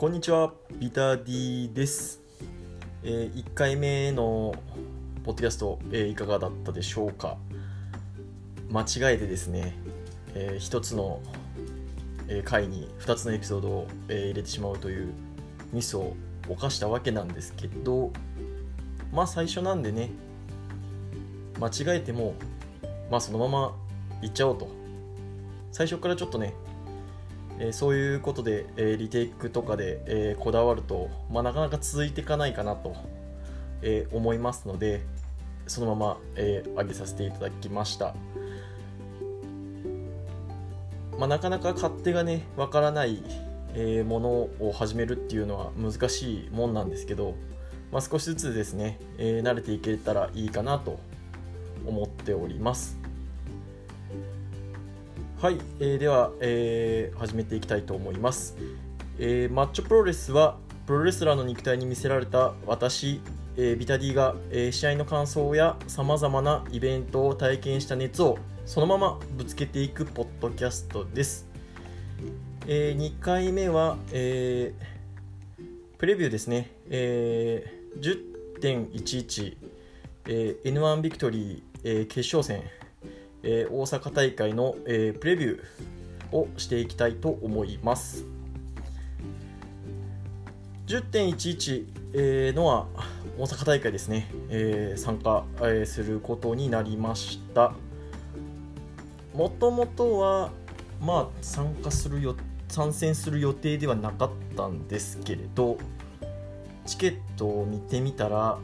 こんにちは、ビタディです。えー1回目のポッドキャスト、えーいかがだったでしょうか？間違えてですね、え1つの、え回に2つのエピソードを、え入れてしまうというミスを犯したわけなんですけど、まあ最初なんでね、間違えても、まあそのまま行っちゃおうと。最初からちょっとね、えそういうことで、えリテイクとかで、えこだわると、まあ、なかなか続いていかないかなと、え思いますのでそのまま、えー上げさせていただきました、まあ、なかなか勝手がねわからない、えーものを始めるっていうのは難しいもんなんですけど、まあ、少しずつですね、え慣れていけたらいいかなと思っております。はい、えーでは、えー始めていきたいと思います、えーマッチョプロレスはプロレスラーの肉体に見せられた私、えービタディが、えー試合の感想やさまざまなイベントを体験した熱をそのままぶつけていくポッドキャストです、え2回目は、えープレビューですね、えー10.11、えー N1 ビクトリー、えー決勝戦。えー大阪大会の、えープレビューをしていきたいと思います。10.11、えーのは大阪大会ですね、えー参加、えーすることになりました。もともとはまあ参加するよ参戦する予定ではなかったんですけれどチケットを見てみたら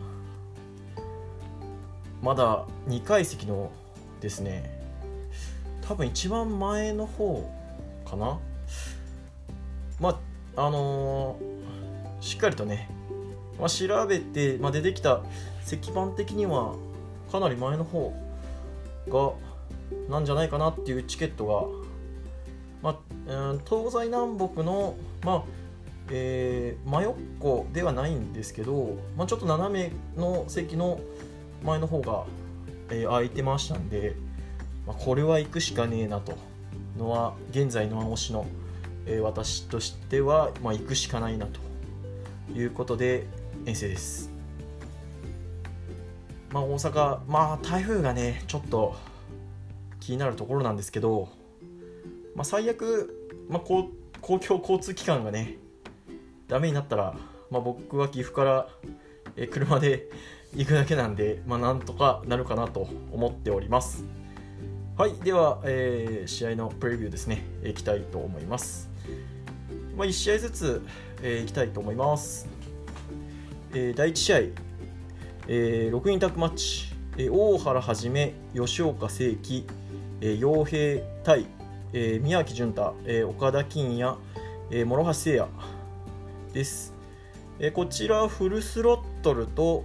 まだ2階席のですね。多分一番前の方かな。まああのーしっかりとね、まあ、調べて、まあ、出てきた石板的にはかなり前の方がなんじゃないかなっていうチケットが、まあ東西南北の、まあえー真横ではないんですけど、まあ、ちょっと斜めの席の前の方が、えー空いてましたんで、まあ、これは行くしかねえなとのは現在の推しの、えー私としては、まあ、行くしかないなということで遠征です。まあ、大阪、まあ、台風がねちょっと気になるところなんですけど、まあ、最悪、まあ、公共交通機関がねダメになったら、まあ、僕は岐阜から、えー車で行くだけなんで、まあ、なんとかなるかなと思っております。はい、では、えー試合のプレビューですね、いきたいと思います。まあ、1試合ずつ、えーいきたいと思います。えー第1試合、えー6人タッグマッチ、えー大原はじめ、吉岡聖輝、えー陽平対、えー宮城潤太、えー岡田金也、えー諸橋誠也です。えーこちらフルスロットルと、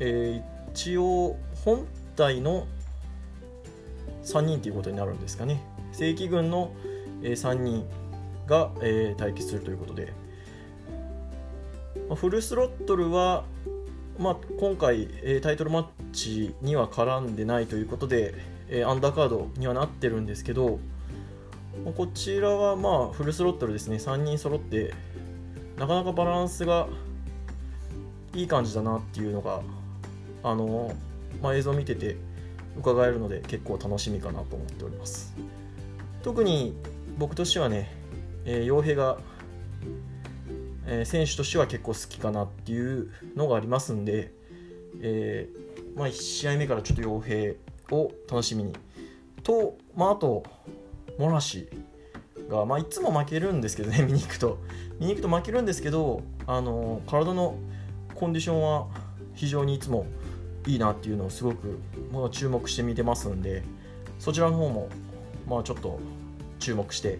えー一応本体の3人ということになるんですかね。正規軍の、3人が、えー対決するということで、まあフルスロットルは、まあ、今回、えータイトルマッチには絡んでないということで、えーアンダーカードにはなってるんですけどまこちらはまあフルスロットルですね。3人揃ってなかなかバランスがいい感じだなっていうのがあの、まあ、映像を見てて伺えるので結構楽しみかなと思っております。特に僕としてはね、えー、傭兵が、えー選手としては結構好きかなっていうのがありますんで、えーまあ、1試合目からちょっと傭兵を楽しみに。と、まあ、あとモラシが、まあ、いつも負けるんですけどね 見に行くと。見に行くと負けるんですけどあの体のコンディションは非常にいつもいいなっていうのをすごく、まあ、注目して見てますんでそちらの方も、まあ、ちょっと注目して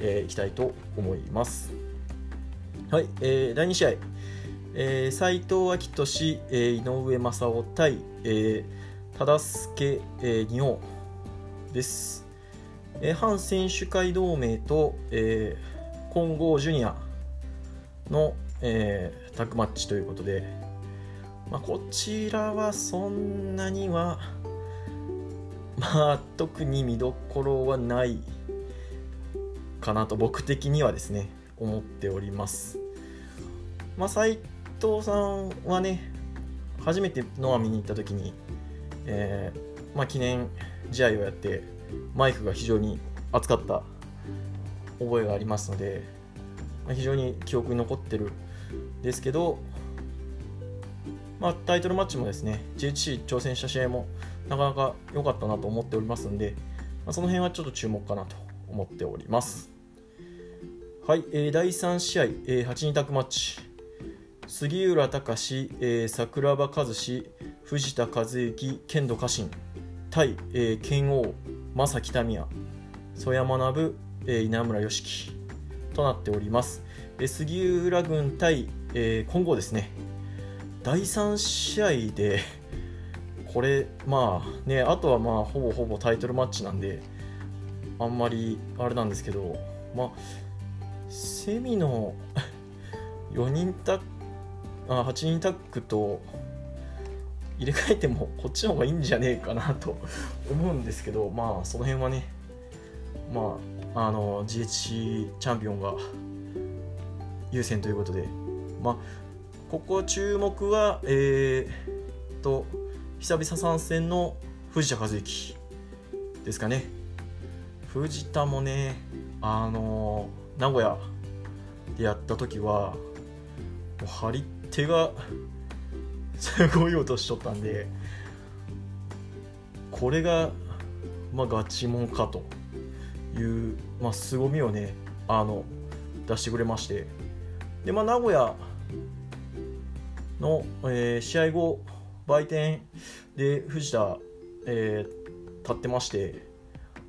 えーいきたいと思います。はい、えー第2試合、えー、斉藤明俊、えー井上正雄対、えー、忠助、えー、仁王です。えー反選手会同盟と、えー、混合ジュニアの、えータッグマッチということで、まあ、こちらはそんなには、まあ、特に見どころはないかなと僕的にはですね思っております。まあ、斉藤さんはね初めてノア見に行った時に、えーまあ、記念試合をやってマイクが非常に熱かった覚えがありますので、まあ、非常に記憶に残ってるですけど、まあ、タイトルマッチもですね GHC 挑戦した試合もなかなか良かったなと思っておりますんで、まあ、その辺はちょっと注目かなと思っております。はい、えー、第3試合、えー、8人タッグマッチ。杉浦隆、えー、桜庭和志藤田和幸剣道家臣対、えー、剣王正木民也曽山学、えー、稲村良樹となっております、えー、杉浦軍対、えー、今後ですね。第3試合で これまあねあとはまあほぼほぼタイトルマッチなんであんまりあれなんですけどまあセミの 4人タッあ8人タッグと入れ替えてもこっちの方がいいんじゃねえかなと思うんですけどまあその辺はねまああの GHC チャンピオンが優先ということでまあここ注目はえー、っと久々参戦の藤田和幸ですかね。藤田もねあの名古屋でやった時はもう張り手がすごい音しとったんでこれがまあガチモンかという、まあ、凄みをねあの出してくれまして。で、まあ、名古屋の、えー、試合後売店で藤田、えー、立ってまして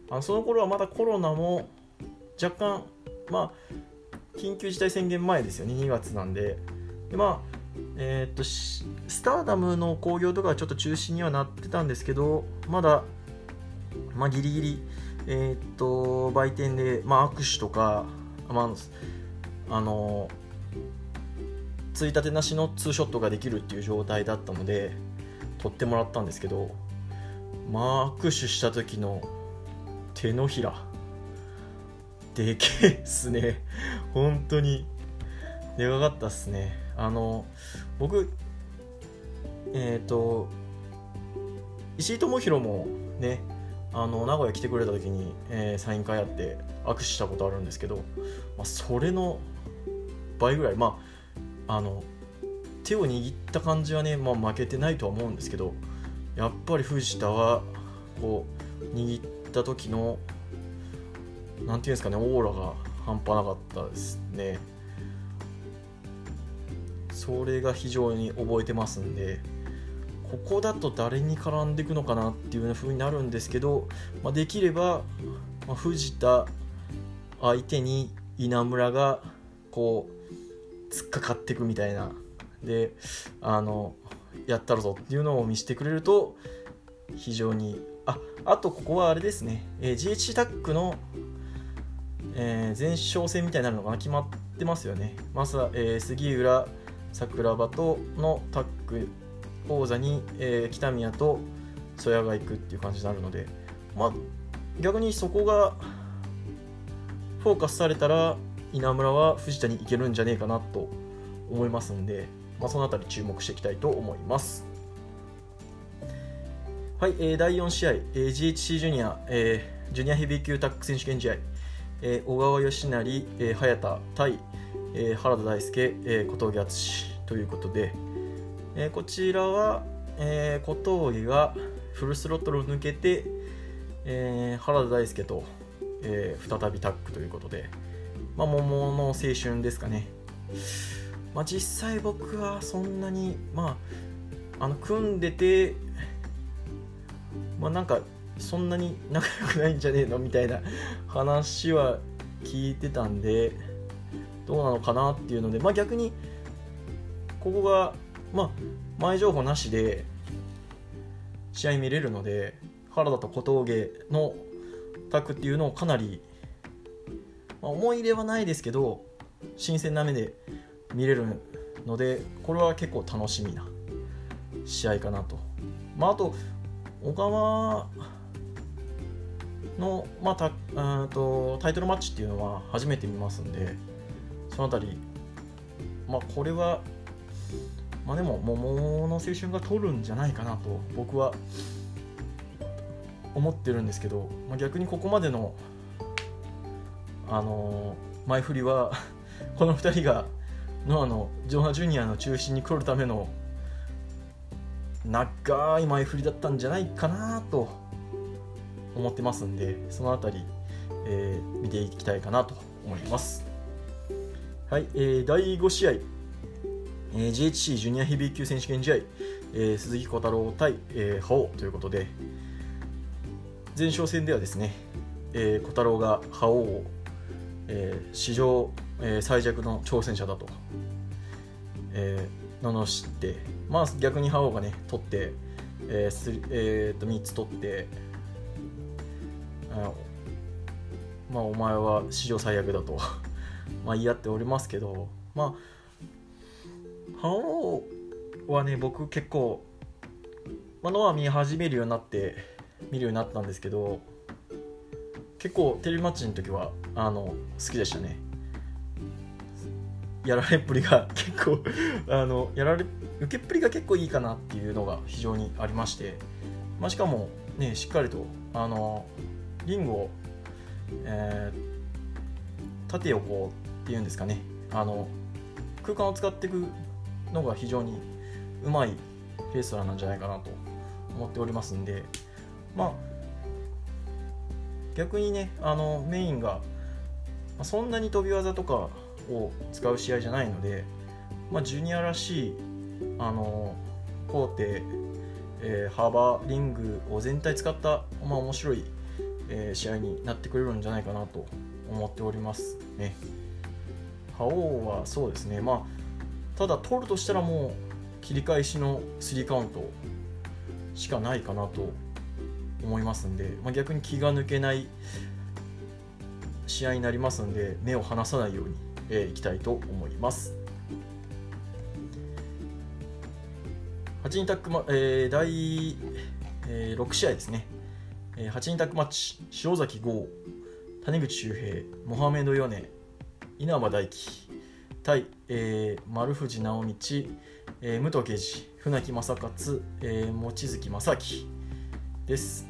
あその頃はまだコロナも若干まあ緊急事態宣言前ですよね2月なんで。でまあえー、っとスターダムの興行とかはちょっと中止にはなってたんですけどまだ、まあ、ギリギリ、えー、っと売店で、まあ、握手とか、まあ、あのついたてなしのツーショットができるっていう状態だったので撮ってもらったんですけどまあ握手した時の手のひらでけえっすね。本当にでかかったっすね。あの僕えっ、ー、と石井智弘もねあの名古屋来てくれた時に、えー、サイン会やって握手したことあるんですけど、まあ、それの倍ぐらいまああの手を握った感じはね、まあ、負けてないとは思うんですけどやっぱり藤田はこう握った時の何ていうんですかねオーラが半端なかったですね。それが非常に覚えてますんでここだと誰に絡んでいくのかなっていう風になるんですけど、まあ、できれば、まあ、藤田相手に稲村がこう突っかかっていくみたいな。であのやったるぞっていうのを見せてくれると非常にああとここはあれですね、えー、GH タックの、えー、前哨戦みたいになるのかな？決まってますよね。まずは、えー、杉浦桜庭とのタッグ王座に、えー、北宮と曽谷が行くっていう感じになるので、まあ、逆にそこがフォーカスされたら稲村は藤田に行けるんじゃねえかなと思いますんで、まあ、その辺り注目していきたいと思います。はい、えー、第4試合、えー、GHC ジュニア、えー、ジュニアヘビー級タッグ選手権試合、えー、小川義成、えー、早田対、えー、原田大輔、えー、小峠敦ということで、えー、こちらは、えー、小峠がフルスロットルを抜けて、えー、原田大輔と、えー、再びタッグということで、まあ、桃の青春ですかね。まあ、実際僕はそんなに、まあ、あの組んでて、まあ、なんかそんなに 仲良くないんじゃねえのみたいな話は聞いてたんでどうなのかなっていうので、まあ、逆にここが、まあ、前情報なしで試合見れるので原田と小峠のタッグっていうのをかなり、まあ、思い入れはないですけど新鮮な目で見れるのでこれは結構楽しみな試合かなと。まあ、あと小川の、まあ、たとタイトルマッチっていうのは初めて見ますんでその辺りまあ、これは、まあ、でも桃の青春が取るんじゃないかなと僕は思ってるんですけど、まあ、逆にここまでの、あの、前振りは この2人がノアのジョナ・ジュニアの中心に来るための長い前振りだったんじゃないかなと思ってますんでその辺り、えー、見ていきたいかなと思います。はい、えー、第5試合、えー、GHC ジュニアヘビー級選手権試合、えー、鈴木小太郎対、えー、覇王ということで。前哨戦ではですね、えー、小太郎が覇王を、えー、史上、えー、最弱の挑戦者だと、えー、罵って、まあ、逆に覇王がね取って、えーえー、と3つ取ってあまあお前は史上最悪だと まあ言い合っておりますけどまあ覇王はね僕結構、まあ、ノア見始めるようになって見るようになったんですけど結構テレビマッチの時はあの好きでしたね。やられっぷりが 結構あのやられ受けっぷりが結構いいかなっていうのが非常にありまして、まあ、しかもねしっかりとあのリングを、えー、縦横っていうんですかね。あの空間を使っていくのが非常にうまいレストラーなんじゃないかなと思っておりますんで。まあ逆にねあのメインがそんなに飛び技とかを使う試合じゃないので、まあ、ジュニアらしいあの工程、えー、幅リングを全体使った、まあ、面白い、えー、試合になってくれるんじゃないかなと思っておりますね。覇王はそうですねまあただ取るとしたらもう切り返しの3カウントしかないかなと思いますんで、まあ、逆に気が抜けない試合になりますんで目を離さないように、えー、いきたいと思います。8人タッグマ、えー、第、えー、6試合ですね、えー、8人タッグマッチ塩崎豪谷口周平モハメド・ヨネ稲葉大輝対、えー、丸藤直道、えー、武藤敬司船木正勝、えー、望月正明です、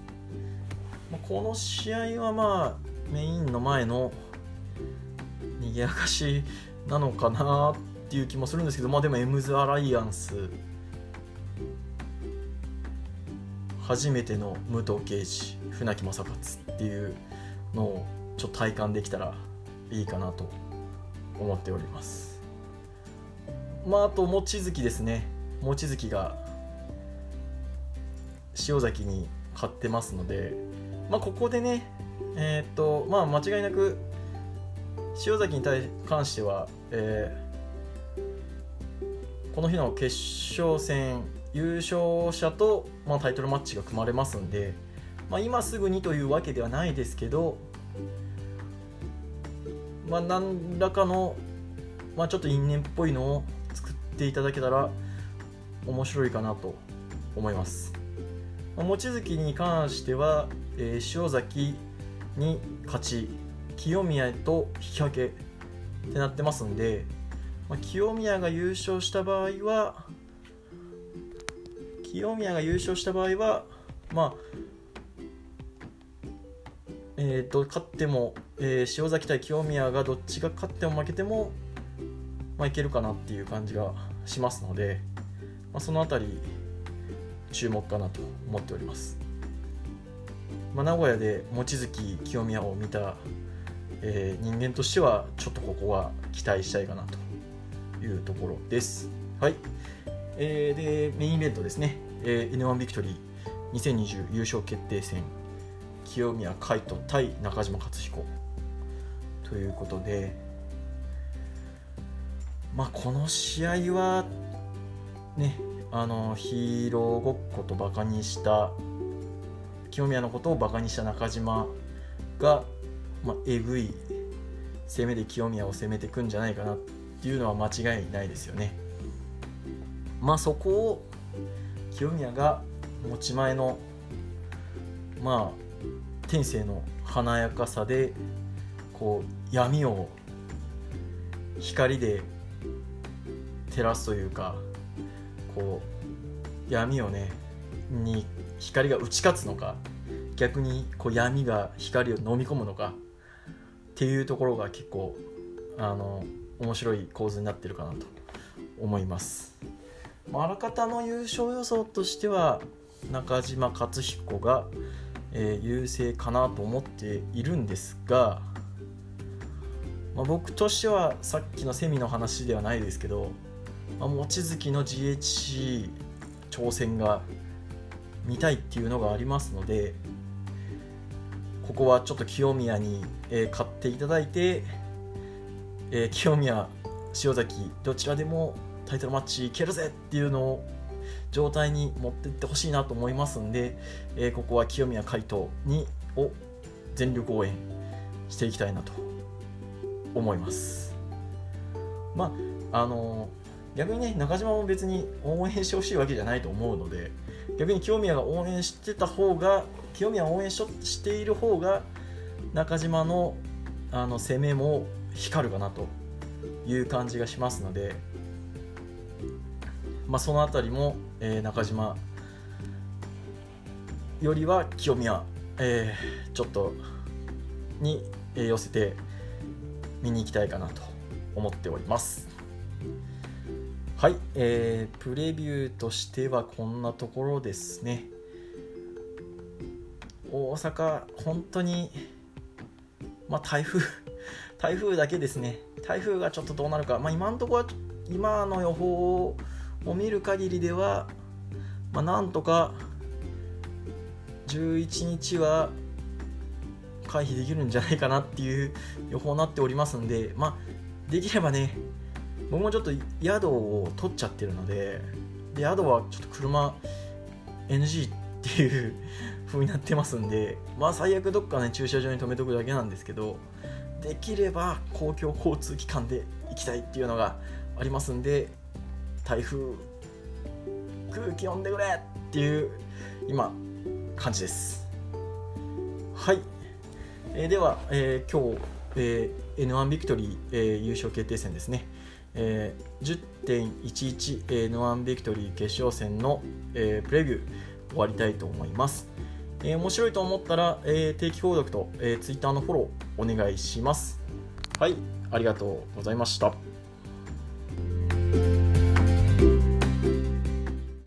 この試合はまあメインの前の賑やかしなのかなっていう気もするんですけどまあでもエムズ・アライアンス初めての武藤敬司船木正勝っていうのをちょっと体感できたらいいかなと思っております。まああと望月ですね。望月が塩崎に買ってますのでまあここでねえー、っとまあ間違いなく塩崎に対関しては、えー、この日の決勝戦優勝者と、まあ、タイトルマッチが組まれますんで、まあ、今すぐにというわけではないですけどまあ、何らかの、まあ、ちょっと因縁っぽいのを作っていただけたら面白いかなと思います、望月に関しては、えー、塩崎に勝ち清宮と引き分けってなってますんで、まあ、清宮が優勝した場合は清宮が優勝した場合はまあえーと、勝っても、えー、塩崎対清宮がどっちが勝っても負けても、まあ、いけるかなっていう感じがしますので、まあ、その辺り注目かなと思っております、まあ、名古屋で望月清宮を見た、えー、人間としてはちょっとここは期待したいかなというところです。はい、えー、でメインイベントですね、えー、N1 ビクトリー2020優勝決定戦清宮海斗対中島克彦。ということでまあこの試合はねあのヒーローごっことバカにした清宮のことをバカにした中島が、まあ、えぐい攻めで清宮を攻めてくんじゃないかなっていうのは間違いないですよね。まあそこを清宮が持ち前のまあ天性の華やかさでこう闇を光で照らすというかこう闇をねに光が打ち勝つのか逆にこう闇が光を飲み込むのかっていうところが結構あの面白い構図になってるかなと思います。あらかたの優勝予想としては中島克彦が、えー、優勢かなと思っているんですが、まあ、僕としてはさっきのセミの話ではないですけど、あ、望月の GHC 挑戦が見たいっていうのがありますのでここはちょっと清宮に、えー、買っていただいて、えー、清宮塩崎どちらでもタイトルマッチいけるぜっていうのを状態に持っていってほしいなと思いますんで、えー、ここは清宮海斗にを全力応援していきたいなと思います。まああの逆にね中島も別に応援してほしいわけじゃないと思うので逆に清宮が応援してた方が清宮を応援ししている方が中島のあの攻めも光るかなという感じがしますので、まあ、その辺りも、えー、中島よりは清宮、えー、ちょっとに寄せて見に行きたいかなと思っております。はい、えー、プレビューとしてはこんなところですね。大阪、本当に、まあ、台風、台風だけですね。台風がちょっとどうなるか、まあ、今のところは、今の予報を見る限りでは、まあ、なんとか11日は回避できるんじゃないかなっていう予報になっておりますんで、まあ、できればね、僕もちょっと宿を取っちゃってるのでで宿はちょっと車 NG っていう風になってますんでまあ最悪どっかね駐車場に止めとくだけなんですけどできれば公共交通機関で行きたいっていうのがありますんで台風空気読んでくれっていう今感じです。はい、えー、では、えー、今日、えー、N1 ビクトリー、えー、優勝決定戦ですね。えー、10.11、えー、ノアンビクトリー決勝戦の、えー、プレビュー終わりたいと思います。えー、面白いと思ったら、えー、定期購読と、えー、Twitter のフォローお願いします。はい、ありがとうございました。